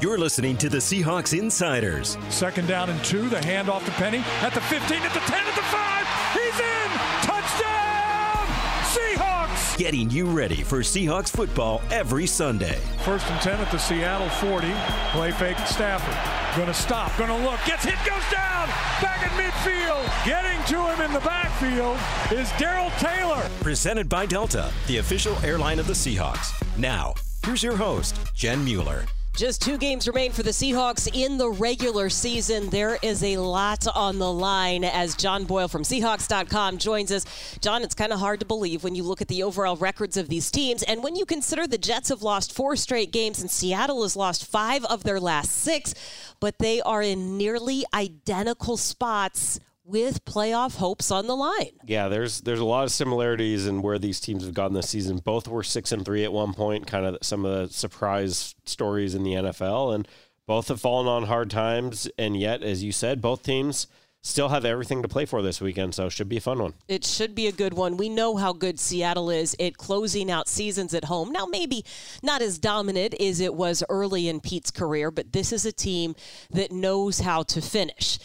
You're listening to the Seahawks Insiders. Second down and two. The handoff to Penny at the 15, at the 10, at the 5. He's in! Touchdown! Seahawks! Getting you ready for Seahawks football every Sunday. First and 10 at the Seattle 40. Play fake Stafford. Gonna stop, gonna look. Gets hit, goes down! Back at midfield! Getting to him in the backfield is Darrell Taylor. Presented by Delta, the official airline of the Seahawks. Now, here's your host, Jen Mueller. Just two games remain for the Seahawks in the regular season. There is a lot on the line as John Boyle from Seahawks.com joins us. John, it's kind of hard to believe when you look at the overall records of these teams. And when you consider the Jets have lost four straight games and Seattle has lost five of their last six, but they are in nearly identical spots with playoff hopes on the line. Yeah, there's there's a lot of similarities in where these teams have gone this season. Both were six and three at one point, kind of some of the surprise stories in the NFL, and both have fallen on hard times. And yet, as you said, both teams still have everything to play for this weekend, so it should be a fun one. It should be a good one. We know how good Seattle is at closing out seasons at home. Now, maybe not as dominant as it was early in Pete's career, but this is a team that knows how to finish.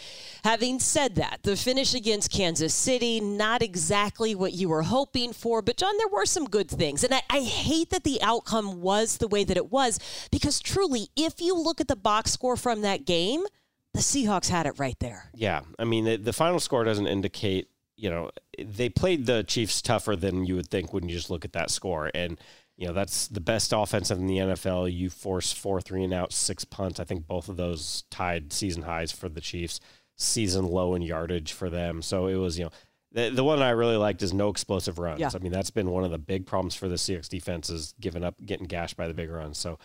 Having said that, the finish against Kansas City, not exactly what you were hoping for, but John, there were some good things. And I, I hate that the outcome was the way that it was because truly, if you look at the box score from that game, the Seahawks had it right there. Yeah. I mean, the, the final score doesn't indicate, you know, they played the Chiefs tougher than you would think when you just look at that score. And, you know, that's the best offense in the NFL. You force four, three and out, six punts. I think both of those tied season highs for the Chiefs season low in yardage for them. So it was, you know, the, the one I really liked is no explosive runs. Yeah. I mean, that's been one of the big problems for the Seahawks defense is giving up, getting gashed by the big runs. So,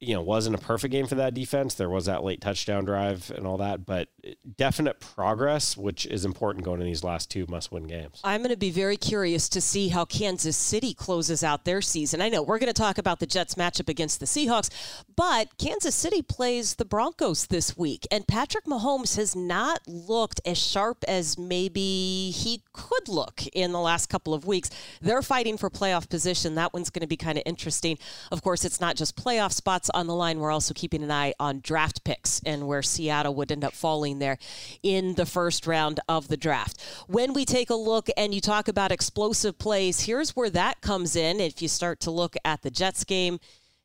you know, wasn't a perfect game for that defense. There was that late touchdown drive and all that, but definite progress, which is important going in these last two must win games. I'm going to be very curious to see how Kansas City closes out their season. I know we're going to talk about the Jets matchup against the Seahawks, but Kansas City plays the Broncos this week, and Patrick Mahomes has not looked as sharp as maybe he could look in the last couple of weeks. They're fighting for playoff position. That one's going to be kind of interesting. Of course, it's not just playoff spots on the line. We're also keeping an eye on draft picks and where Seattle would end up falling there in the first round of the draft. When we take a look and you talk about explosive plays, here's where that comes in. If you start to look at the Jets game,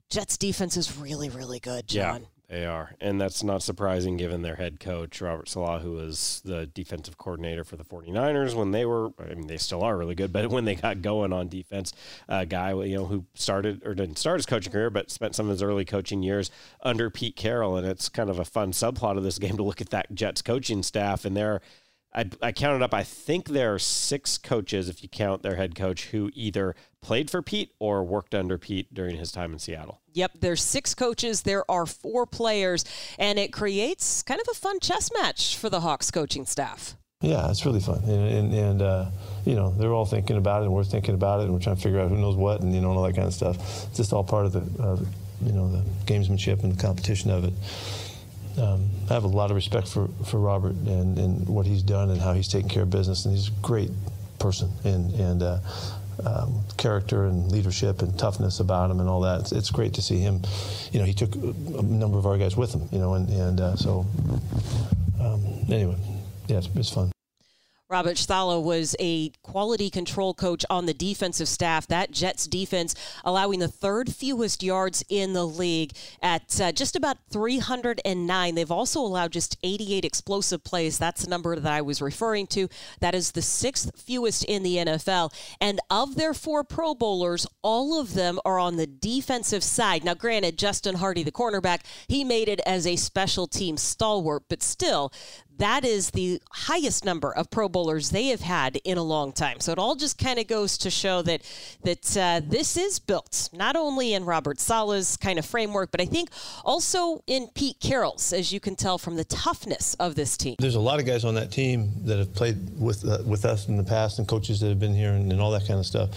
Jets defense is really, really good, John. Yeah. They are. And that's not surprising given their head coach, Robert Saleh, who was the defensive coordinator for the 49ers when they were, I mean, they still are really good, but when they got going on defense, a guy, you know, who started or didn't start his coaching career, but spent some of his early coaching years under Pete Carroll. And it's kind of a fun subplot of this game to look at that Jets coaching staff. And they're, I, I counted up, I think there are six coaches, if you count their head coach, who either played for Pete or worked under Pete during his time in Seattle. Yep, there's six coaches, there are four players, and it creates kind of a fun chess match for the Hawks coaching staff. Yeah, it's really fun, and and, and uh, you know they're all thinking about it, and we're thinking about it, and we're trying to figure out who knows what, and you know all that kind of stuff. It's just all part of the, uh, you know, the gamesmanship and the competition of it. Um, I have a lot of respect for, for Robert and, and what he's done and how he's taken care of business, and he's a great person and and uh, um, character and leadership and toughness about him and all that. It's, it's, great to see him. You know, he took a number of our guys with him. You know, and and uh, so um, anyway, yeah, it's, it's fun. Robert Saleh was a quality control coach on the defensive staff. That Jets defense allowing the third fewest yards in the league at uh, just about 309. They've also allowed just 88 explosive plays. That's the number that I was referring to. That is the sixth fewest in the NFL. And of their four Pro Bowlers, all of them are on the defensive side. Now, granted, Justin Hardee, the cornerback, he made it as a special team stalwart, but still, that is the highest number of Pro Bowlers they have had in a long time. So it all just kind of goes to show that that uh, this is built not only in Robert Saleh's kind of framework, but I think also in Pete Carroll's, as you can tell from the toughness of this team. There's a lot of guys on that team that have played with uh, with us in the past, and coaches that have been here, and, and all that kind of stuff.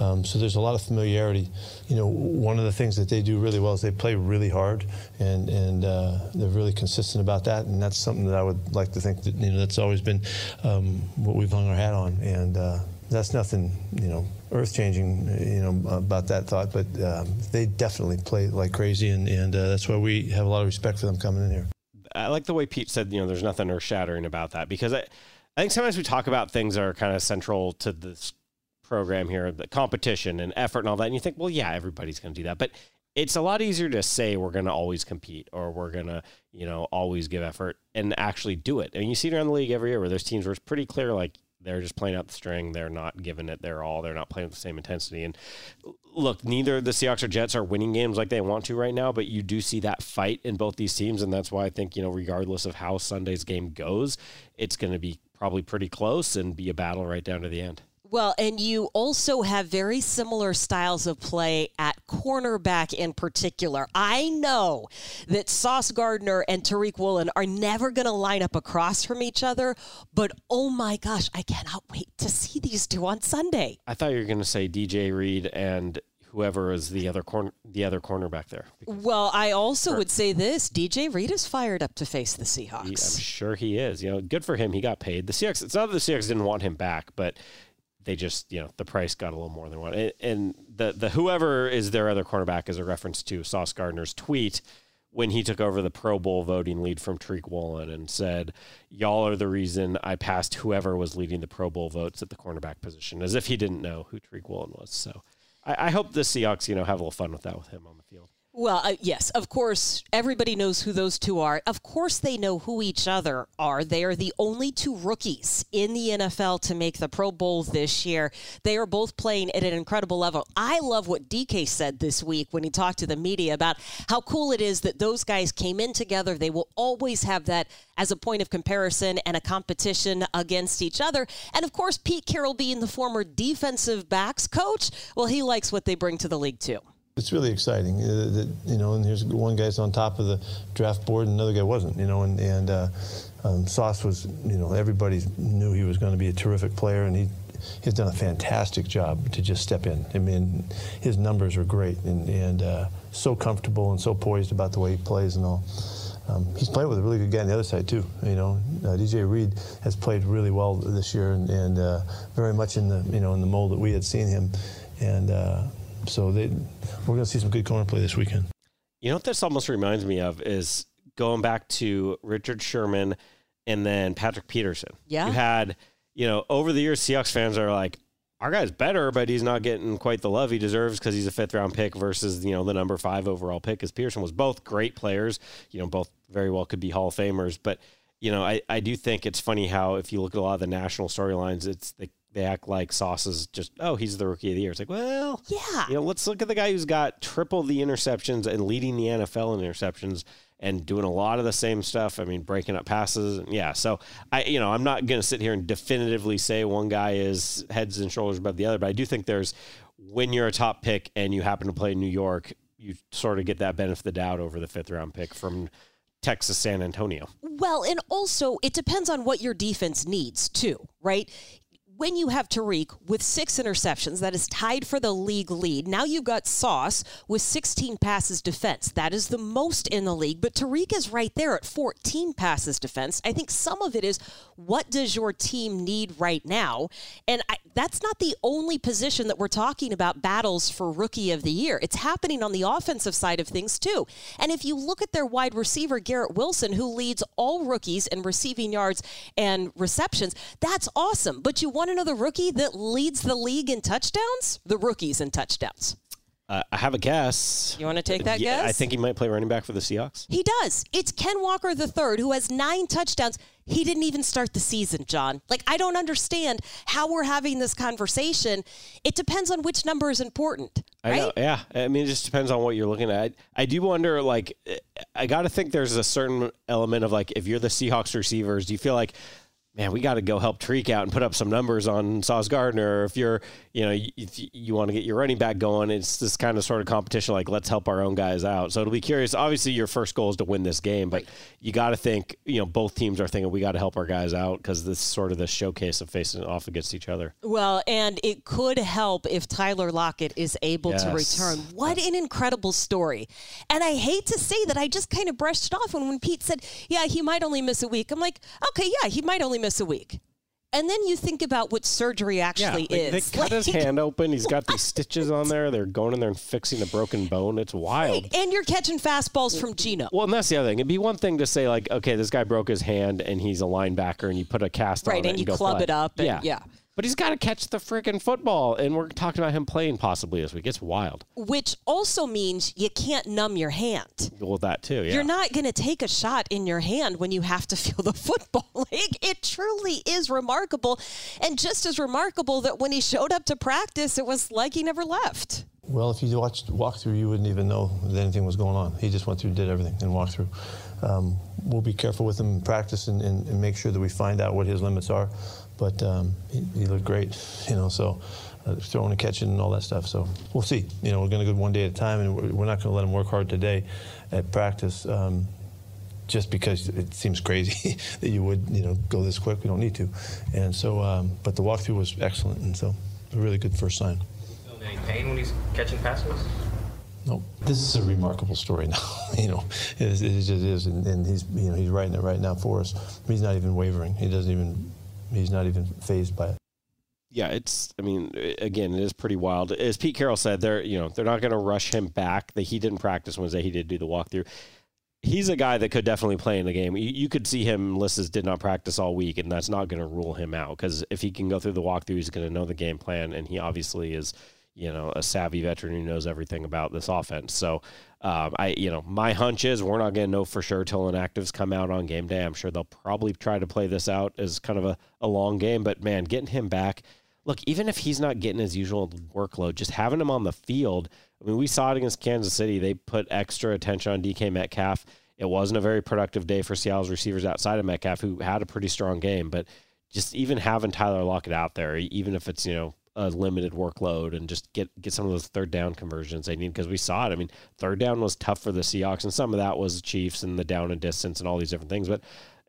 Um, so there's a lot of familiarity. You know, one of the things that they do really well is they play really hard, and and uh, they're really consistent about that, and that's something that I would like to think that you know that's always been um, what we've hung our hat on, and uh, that's nothing, you know, earth changing, you know, about that thought. But um, they definitely play like crazy, and, and uh, that's why we have a lot of respect for them coming in here. I like the way Pete said, you know, there's nothing earth shattering about that because I, I think sometimes we talk about things that are kind of central to this program here, the competition and effort and all that. And you think, well, yeah, everybody's going to do that. But it's a lot easier to say we're going to always compete or we're going to, you know, always give effort and actually do it. I mean, you see it around the league every year where there's teams where it's pretty clear, like, they're just playing out the string. They're not giving it their all. They're not playing with the same intensity. And look, neither the Seahawks or Jets are winning games like they want to right now, but you do see that fight in both these teams. And that's why I think, you know, regardless of how Sunday's game goes, it's going to be probably pretty close and be a battle right down to the end. Well, and you also have very similar styles of play at cornerback in particular. I know that Sauce Gardner and Tariq Woolen are never going to line up across from each other, but oh my gosh, I cannot wait to see these two on Sunday. I thought you were going to say DJ Reed and whoever is the other corner the other cornerback there. Well, I also would say this: DJ Reed is fired up to face the Seahawks. I'm sure he is. You know, good for him. He got paid. The Seahawks. It's not that the Seahawks didn't want him back, but they just you know the price got a little more than one. And the the whoever is their other cornerback is a reference to Sauce Gardner's tweet when he took over the Pro Bowl voting lead from Tariq Woolen and said, "Y'all are the reason I passed whoever was leading the Pro Bowl votes at the cornerback position," as if he didn't know who Tariq Woolen was. So I, I hope the Seahawks you know have a little fun with that with him on the field. Well, uh, yes, of course, everybody knows who those two are. Of course, they know who each other are. They are the only two rookies in the NFL to make the Pro Bowl this year. They are both playing at an incredible level. I love what DK said this week when he talked to the media about how cool it is that those guys came in together. They will always have that as a point of comparison and a competition against each other. And of course, Pete Carroll being the former defensive backs coach, well, he likes what they bring to the league, too it's really exciting uh, that you know and here's one guy's on top of the draft board and another guy wasn't you know and and uh, um, Sauce was you know everybody knew he was going to be a terrific player and he he's done a fantastic job to just step in. I mean his numbers are great and and uh, so comfortable and so poised about the way he plays and all. Um, he's playing with a really good guy on the other side too. You know, uh, DJ Reed has played really well this year and, and uh, very much in the you know in the mold that we had seen him, and uh, so they, we're going to see some good corner play this weekend. You know what this almost reminds me of is going back to Richard Sherman and then Patrick Peterson. Yeah. You had, you know, over the years, Seahawks fans are like, our guy's better, but he's not getting quite the love he deserves because he's a fifth round pick versus, you know, the number five overall pick. Because Peterson was both great players, you know, both very well could be Hall of Famers. But, you know, I, I do think it's funny how if you look at a lot of the national storylines, it's the they act like Sauce is just, oh, he's the rookie of the year. It's like, well, yeah. You know, let's look at the guy who's got triple the interceptions and leading the NFL in interceptions and doing a lot of the same stuff. I mean, breaking up passes. And yeah. So I, you know, I'm not going to sit here and definitively say one guy is heads and shoulders above the other, but I do think there's when you're a top pick and you happen to play in New York, you sort of get that benefit of the doubt over the fifth round pick from Texas San Antonio. Well, and also it depends on what your defense needs too, right? When you have Tariq with six interceptions, that is tied for the league lead. Now you've got Sauce with 16 passes defense. That is the most in the league, but Tariq is right there at 14 passes defense. I think some of it is what does your team need right now? And I, that's not the only position that we're talking about battles for rookie of the year. It's happening on the offensive side of things too. And if you look at their wide receiver, Garrett Wilson, who leads all rookies in receiving yards and receptions, that's awesome. But you want want to know the rookie that leads the league in touchdowns? The rookies in touchdowns. Uh, I have a guess. You want to take that yeah, guess? I think he might play running back for the Seahawks. He does. It's Ken Walker III, who has nine touchdowns. He didn't even start the season, John. Like, I don't understand how we're having this conversation. It depends on which number is important. Right? I know. Yeah. I mean, it just depends on what you're looking at. I, I do wonder, like, I got to think there's a certain element of, like, if you're the Seahawks receivers, do you feel like, man, we got to go help Tariq out and put up some numbers on Sauce Gardner. If you're, you know, if you want to get your running back going, it's this kind of sort of competition. Like, let's help our own guys out. So it'll be curious. Obviously, your first goal is to win this game, but you got to think, you know, both teams are thinking we got to help our guys out because this is sort of the showcase of facing off against each other. Well, and it could help if Tyler Lockett is able yes. to return. What an incredible story! And I hate to say that I just kind of brushed it off when when Pete said, "Yeah, he might only miss a week." I'm like, okay, yeah, he might only miss a week. And then you think about what surgery actually yeah, is. They cut his hand open. He's got these stitches on there. They're going in there and fixing a broken bone. It's wild. And you're catching fastballs from Geno. Well, and that's the other thing. It'd be one thing to say like, okay, this guy broke his hand and he's a linebacker, and you put a cast right, on it and you go club play. it up. And, yeah. yeah. But he's got to catch the freaking football, and we're talking about him playing possibly this week. It's wild. Which also means you can't numb your hand. Well, that too. Yeah. You're not going to take a shot in your hand when you have to feel the football. Like, it truly is remarkable. And just as remarkable that when he showed up to practice, it was like he never left. Well, if you watched walkthrough, you wouldn't even know that anything was going on. He just went through, did everything, and walked through. Um, we'll be careful with him in practice and, and, and, make sure that we find out what his limits are. But um, he, he, looked great, you know. So uh, throwing and catching and all that stuff. So we'll see. You know, we're going to go one day at a time, and we're, we're not going to let him work hard today at practice. Um, just because it seems crazy that you would, you know, go this quick. We don't need to. And so, um, but the walkthrough was excellent, and so a really good first sign. Any pain when he's catching passes? No, this is a remarkable story now. you know, it, it just is, and, and, he's you know he's writing it right now for us. He's not even wavering. He doesn't even he's not even phased by it. Yeah, it's. I mean, again, it is pretty wild. As Pete Carroll said, they're you know they're not going to rush him back. That he didn't practice Wednesday. He did do the walkthrough. He's a guy that could definitely play in the game. You, you could see him. Lisses did not practice all week, and that's not going to rule him out because if he can go through the walkthrough, he's going to know the game plan, and he obviously is you know, a savvy veteran who knows everything about this offense. So, um, I, you know, my hunch is we're not going to know for sure till inactives come out on game day. I'm sure they'll probably try to play this out as kind of a, a long game, but man, getting him back. Look, even if he's not getting his usual workload, just having him on the field. I mean, we saw it against Kansas City. They put extra attention on DK Metcalf. It wasn't a very productive day for Seattle's receivers outside of Metcalf, who had a pretty strong game. But just even having Tyler Lockett out there, even if it's, you know, a limited workload and just get get some of those third down conversions they need because we saw it. I mean, third down was tough for the Seahawks, and some of that was the Chiefs and the down and distance and all these different things. But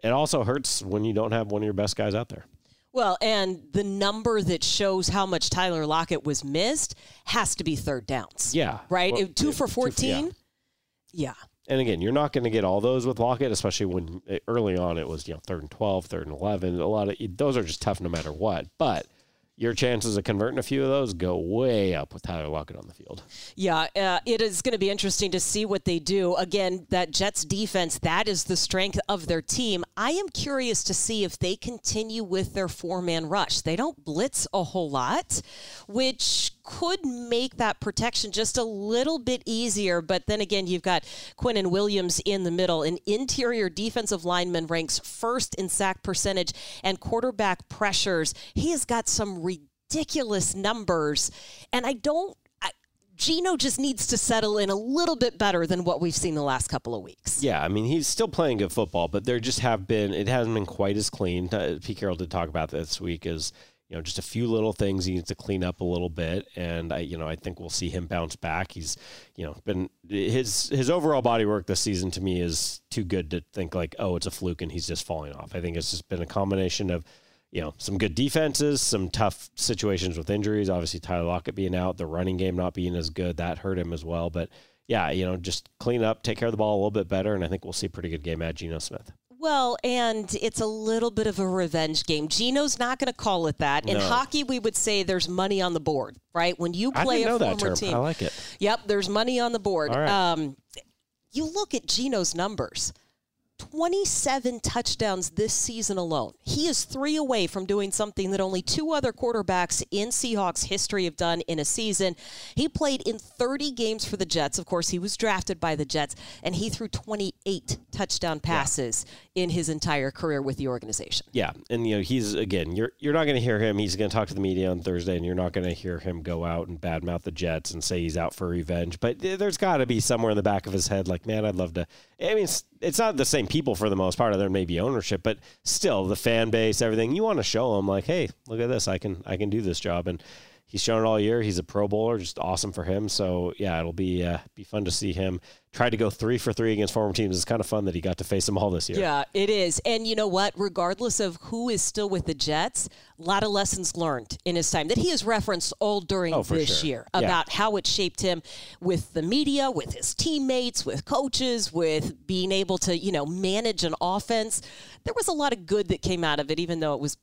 it also hurts when you don't have one of your best guys out there. Well, and the number that shows how much Tyler Lockett was missed has to be third downs. Yeah. Right? Well, two for 14? yeah. yeah. And again, you're not going to get all those with Lockett, especially when eh, early on it was, you know, third and 12, third and 11. A lot of those are just tough no matter what. But your chances of converting a few of those go way up with Tyler Lockett on the field. Yeah, uh, it is going to be interesting to see what they do. Again, that Jets defense, that is the strength of their team. I am curious to see if they continue with their four man rush. They don't blitz a whole lot, which could make that protection just a little bit easier. But then again, you've got Quinnen Williams in the middle. An interior defensive lineman ranks first in sack percentage and quarterback pressures. He has got some ridiculous numbers. And I don't. Geno just needs to settle in a little bit better than what we've seen the last couple of weeks. Yeah, I mean he's still playing good football, but there just have been it hasn't been quite as clean. Uh, Pete Carroll did talk about this week is you know, just a few little things he needs to clean up a little bit, and I, you know, I think we'll see him bounce back. He's, you know, been his his overall body work this season to me is too good to think like, oh, it's a fluke and he's just falling off. I think it's just been a combination of, you know, some good defenses, some tough situations with injuries. Obviously, Tyler Lockett being out, the running game not being as good, that hurt him as well. But yeah, you know, just clean up, take care of the ball a little bit better, and I think we'll see a pretty good game at Geno Smith. Well, and it's a little bit of a revenge game. Geno's not going to call it that. In No. hockey, we would say there's money on the board, right? When you play a former team, I like it. Yep, there's money on the board. Right. Um, you look at Geno's numbers. 27 touchdowns this season alone. He is three away from doing something that only two other quarterbacks in Seahawks history have done in a season. He played in 30 games for the Jets. Of course, he was drafted by the Jets, and he threw 28 touchdown passes in his entire career with the organization. Yeah, and you know he's again. You're you're not going to hear him. He's going to talk to the media on Thursday, and you're not going to hear him go out and badmouth the Jets and say he's out for revenge. But eh, there's got to be somewhere in the back of his head, like, man, I'd love to. I mean, it's, it's not the same people for the most part. There may be ownership, but still, the fan base, everything. You want to show them, like, hey, look at this. I can I can do this job, and he's shown it all year. He's a Pro Bowler, just awesome for him. So yeah, it'll be uh, be fun to see him try to go three for three against former teams. It's kind of fun that he got to face them all this year. Yeah, it is. And you know what? Regardless of who is still with the Jets, a lot of lessons learned in his time that he has referenced all during Oh, this sure. year Yeah. about how it shaped him with the media, with his teammates, with coaches, with being able to, you know, manage an offense. There was a lot of good that came out of it, even though it was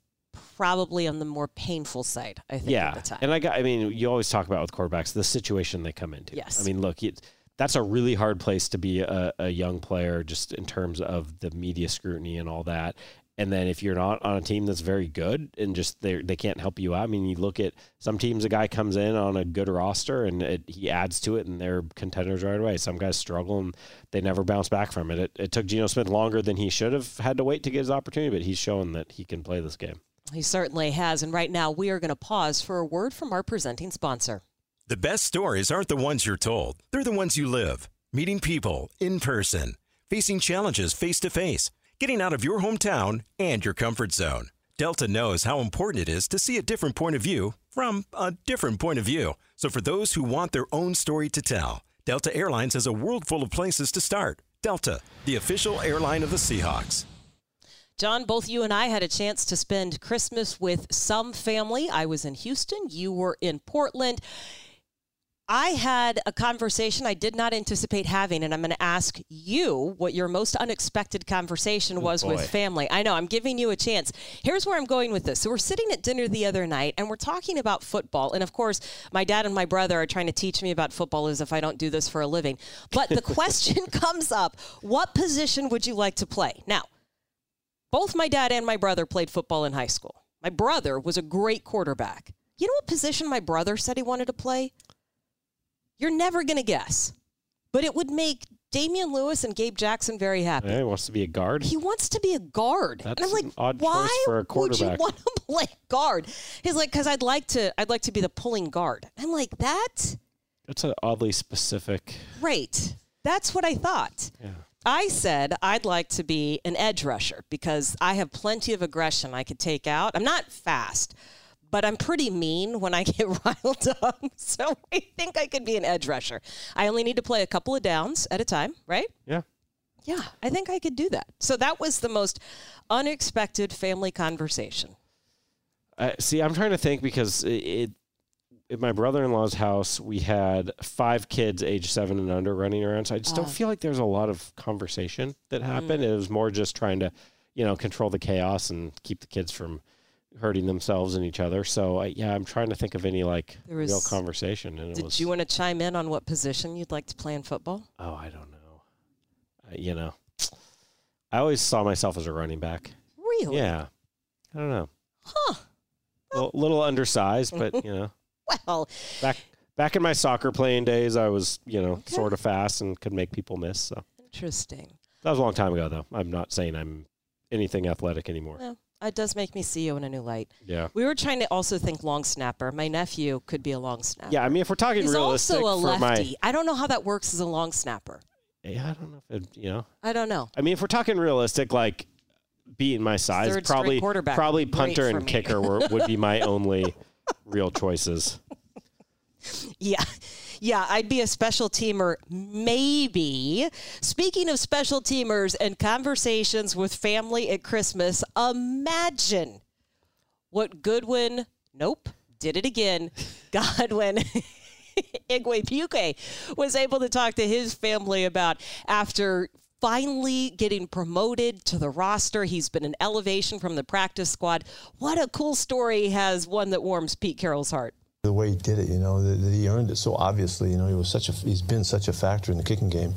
probably on the more painful side. I think. yeah, At the time. and I got. I mean, you always talk about with quarterbacks the situation they come into. Yes. I mean, look, it, that's a really hard place to be a, a young player, just in terms of the media scrutiny and all that. And then if you're not on a team that's very good and just they they can't help you out. I mean, you look at some teams. A guy comes in on a good roster and it, he adds to it, and they're contenders right away. Some guys struggle and they never bounce back from it. It, it took Geno Smith longer than he should have had to wait to get his opportunity, but he's shown that he can play this game. He certainly has. And right now, we are going to pause for a word from our presenting sponsor. The best stories aren't the ones you're told, they're the ones you live. Meeting people in person, facing challenges face to face, getting out of your hometown and your comfort zone. Delta knows how important it is to see a different point of view from a different point of view. So, for those who want their own story to tell, Delta Airlines has a world full of places to start. Delta, the official airline of the Seahawks. John, both you and I had a chance to spend Christmas with some family. I was in Houston, you were in Portland. I had a conversation I did not anticipate having, and I'm going to ask you what your most unexpected conversation oh, was boy. with family. I know, I'm giving you a chance. Here's where I'm going with this. So, we're sitting at dinner the other night, and we're talking about football. And of course, my dad and my brother are trying to teach me about football as if I don't do this for a living. But the question comes up what position would you like to play? Now, both my dad and my brother played football in high school. My brother was a great quarterback. You know what position my brother said he wanted to play? You're never going to guess, but it would make Damien Lewis and Gabe Jackson very happy. Yeah, he wants to be a guard. He wants to be a guard, That's and I'm like, an odd why choice for a would you want to play guard? He's like, because I'd like to, I'd like to be the pulling guard. I'm like, that That's an oddly specific. great. That's what I thought. Yeah. I said I'd like to be an edge rusher because I have plenty of aggression I could take out. I'm not fast, but I'm pretty mean when I get riled up. So I think I could be an edge rusher. I only need to play a couple of downs at a time, right? Yeah. Yeah, I think I could do that. So that was the most unexpected family conversation. Uh, see, I'm trying to think because it, it at my brother-in-law's house we had five kids age seven and under running around. So I just don't feel like there's a lot of conversation that happened. It was more just trying to, you know, control the chaos and keep the kids from hurting themselves and each other. So I, yeah, I'm trying to think of any like There real conversation. And it Did was, you want to chime in on what position you'd like to play in football? oh, I don't know. Uh, you know, I always saw myself as a running back. Really? Yeah, I don't know. Huh. A little, little undersized, but you know. Well, back back in my soccer playing days, I was you know sort of fast and could make people miss. So interesting. that was a long time ago, though. I'm not saying I'm anything athletic anymore. Well, it does make me see you in a new light. Yeah, We were trying to also think long snapper. My nephew could be a long snapper. yeah. I mean, if we're talking He's realistic also a for my, lefty. I don't know how that works as a long snapper. yeah, I don't know if it, you know. I don't know. I mean, if we're talking realistic, like being my size, Third probably quarterback probably would be great punter and me. kicker were, would be my only real choices. Yeah. Yeah, I'd be a special teamer, maybe. Speaking of special teamers and conversations with family at Christmas, imagine what Goodwin, nope, did it again, Godwin Igwebuike was able to talk to his family about after finally getting promoted to the roster. He's been an elevation from the practice squad. What a cool story has one that warms Pete Carroll's heart. the way he did it, you know, he earned it so obviously. You know, he was such a he's been such a factor in the kicking game,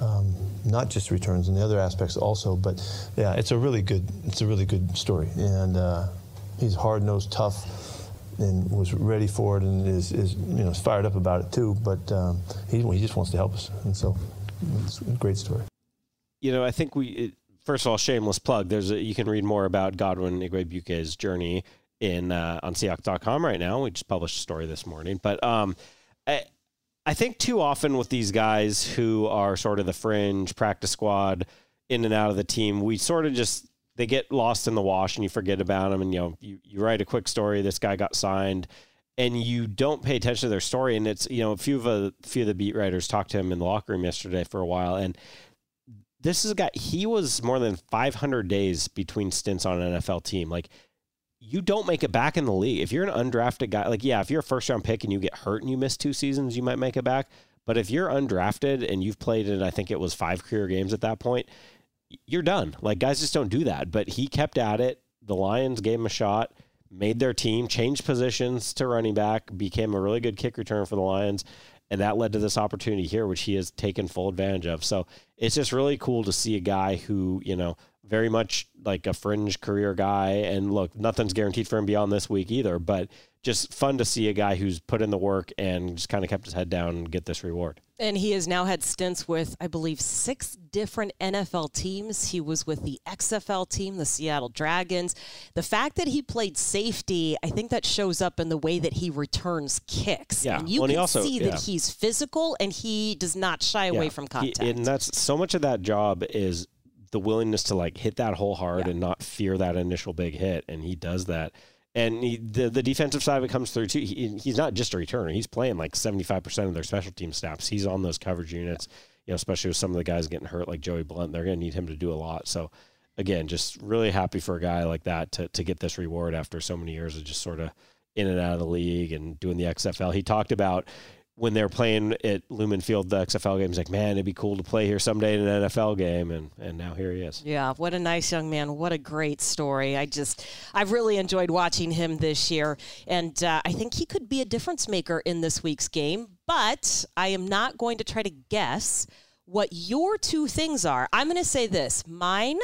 um, not just returns and the other aspects also. But yeah, it's a really good it's a really good story, and uh, he's hard nosed, tough, and was ready for it, and is, is you know is fired up about it too. But um, he he just wants to help us, and so it's a great story. You know, I think we it, first of all, shameless plug. There's a, you can read more about Godwin Igwebuike's journey in uh, on Seahawks.com right now. We just published a story this morning, but um, I, I think too often with these guys who are sort of the fringe practice squad, in and out of the team, we sort of just they get lost in the wash and you forget about them. And you know, you, you write a quick story. This guy got signed. And you don't pay attention to their story, and it's you know a few of a few of the beat writers talked to him in the locker room yesterday for a while, and this is a guy he was more than 500 days between stints on an NFL team. Like you don't make it back in the league. If you're an undrafted guy like yeah if you're a first round pick and you get hurt and you miss two seasons you might make it back. But if you're undrafted and you've played in I think it was five career games at that point you're done. Like guys just don't do that. But he kept at it. The Lions gave him a shot, made their team, changed positions to running back, became a really good kick return for the Lions. And that led to this opportunity here, which he has taken full advantage of. So it's just really cool to see a guy who, you know, very much like a fringe career guy. And look, nothing's guaranteed for him beyond this week either, but just fun to see a guy who's put in the work and just kind of kept his head down and get this reward. And he has now had stints with, I believe, six different NFL teams. He was with the XFL team, the Seattle Dragons. The fact that he played safety, I think that shows up in the way that he returns kicks. Yeah. And you Well, can also- see yeah. that he's physical and he does not shy away Yeah. from He- contact. and that's so much of that job is the willingness to like hit that hole hard and not fear that initial big hit. And he does that. And he, the the defensive side of it comes through too. He, he's not just a returner; he's playing like seventy five percent of their special team snaps. He's on those coverage units, you know, especially with some of the guys getting hurt, like Joey Blount. They're going to need him to do a lot. So, again, just really happy for a guy like that to to get this reward after so many years of just sort of in and out of the league and doing the XFL. He talked about when they're playing at Lumen Field, the XFL games, like, man, it'd be cool to play here someday in an NFL game, and and now here he is. Yeah, what a nice young man. What a great story. I just, I've really enjoyed watching him this year. And uh, I think he could be a difference maker in this week's game. But I am not going to try to guess what your two things are. I'm going to say this mine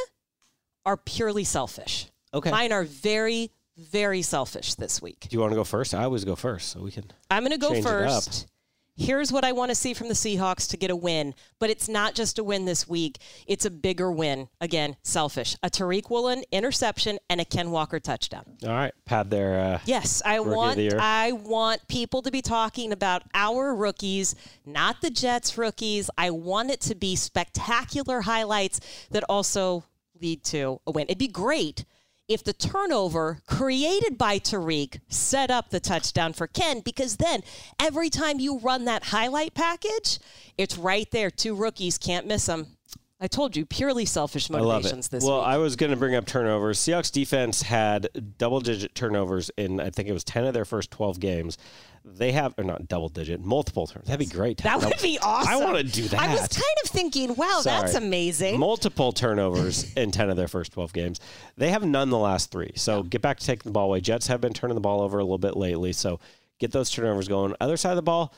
are purely selfish. Okay. Mine are very, very selfish this week. Do you want to go first? I always go first, so we can. I'm going to go Change it up. first. Here's what I want to see from the Seahawks to get a win, but it's not just a win this week. It's a bigger win. Again, selfish. A Tariq Woolen interception and a Ken Walker touchdown. All right, pad their. Uh, Yes, I want. I want people to be talking about our rookies, not the Jets rookies. I want it to be spectacular highlights that also lead to a win. It'd be great if the turnover created by Tariq set up the touchdown for Ken because then every time you run that highlight package, it's right there. Two rookies can't miss them. I told you, purely selfish motivations this well, week. I was going to bring up turnovers. Seahawks defense had double digit turnovers in, I think it was 10 of their first 12 games. They have, or not double digit, multiple turnovers. That'd be great. that would be awesome. I want to do that. I was kind of thinking, wow, that's amazing. Multiple turnovers in 10 of their first 12 games. They have none the last three. So get back to taking the ball away. Jets have been turning the ball over a little bit lately. So get those turnovers going. Other side of the ball,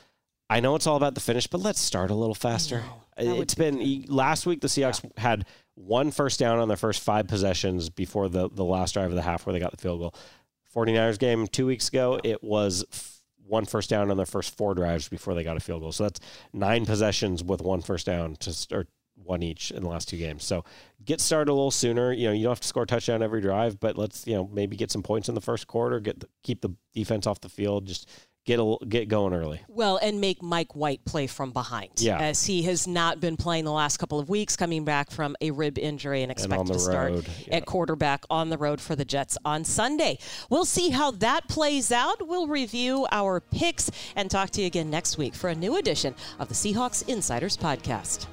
I know it's all about the finish, but let's start a little faster. It's been last week, the Seahawks had one first down on their first five possessions before the, the last drive of the half where they got the field goal. 49ers game two weeks ago, it was f- one first down on their first four drives before they got a field goal. So that's nine possessions with one first down to start one each in the last two games. So get started a little sooner. You know, you don't have to score a touchdown every drive, but let's, you know, maybe get some points in the first quarter, get the, keep the defense off the field, just get a, get going early. Well, and make Mike White play from behind. Yeah. As he has not been playing the last couple of weeks, coming back from a rib injury and expected the to start road, yeah. at quarterback on the road for the Jets on Sunday. We'll see how that plays out. We'll review our picks and talk to you again next week for a new edition of the Seahawks Insiders Podcast.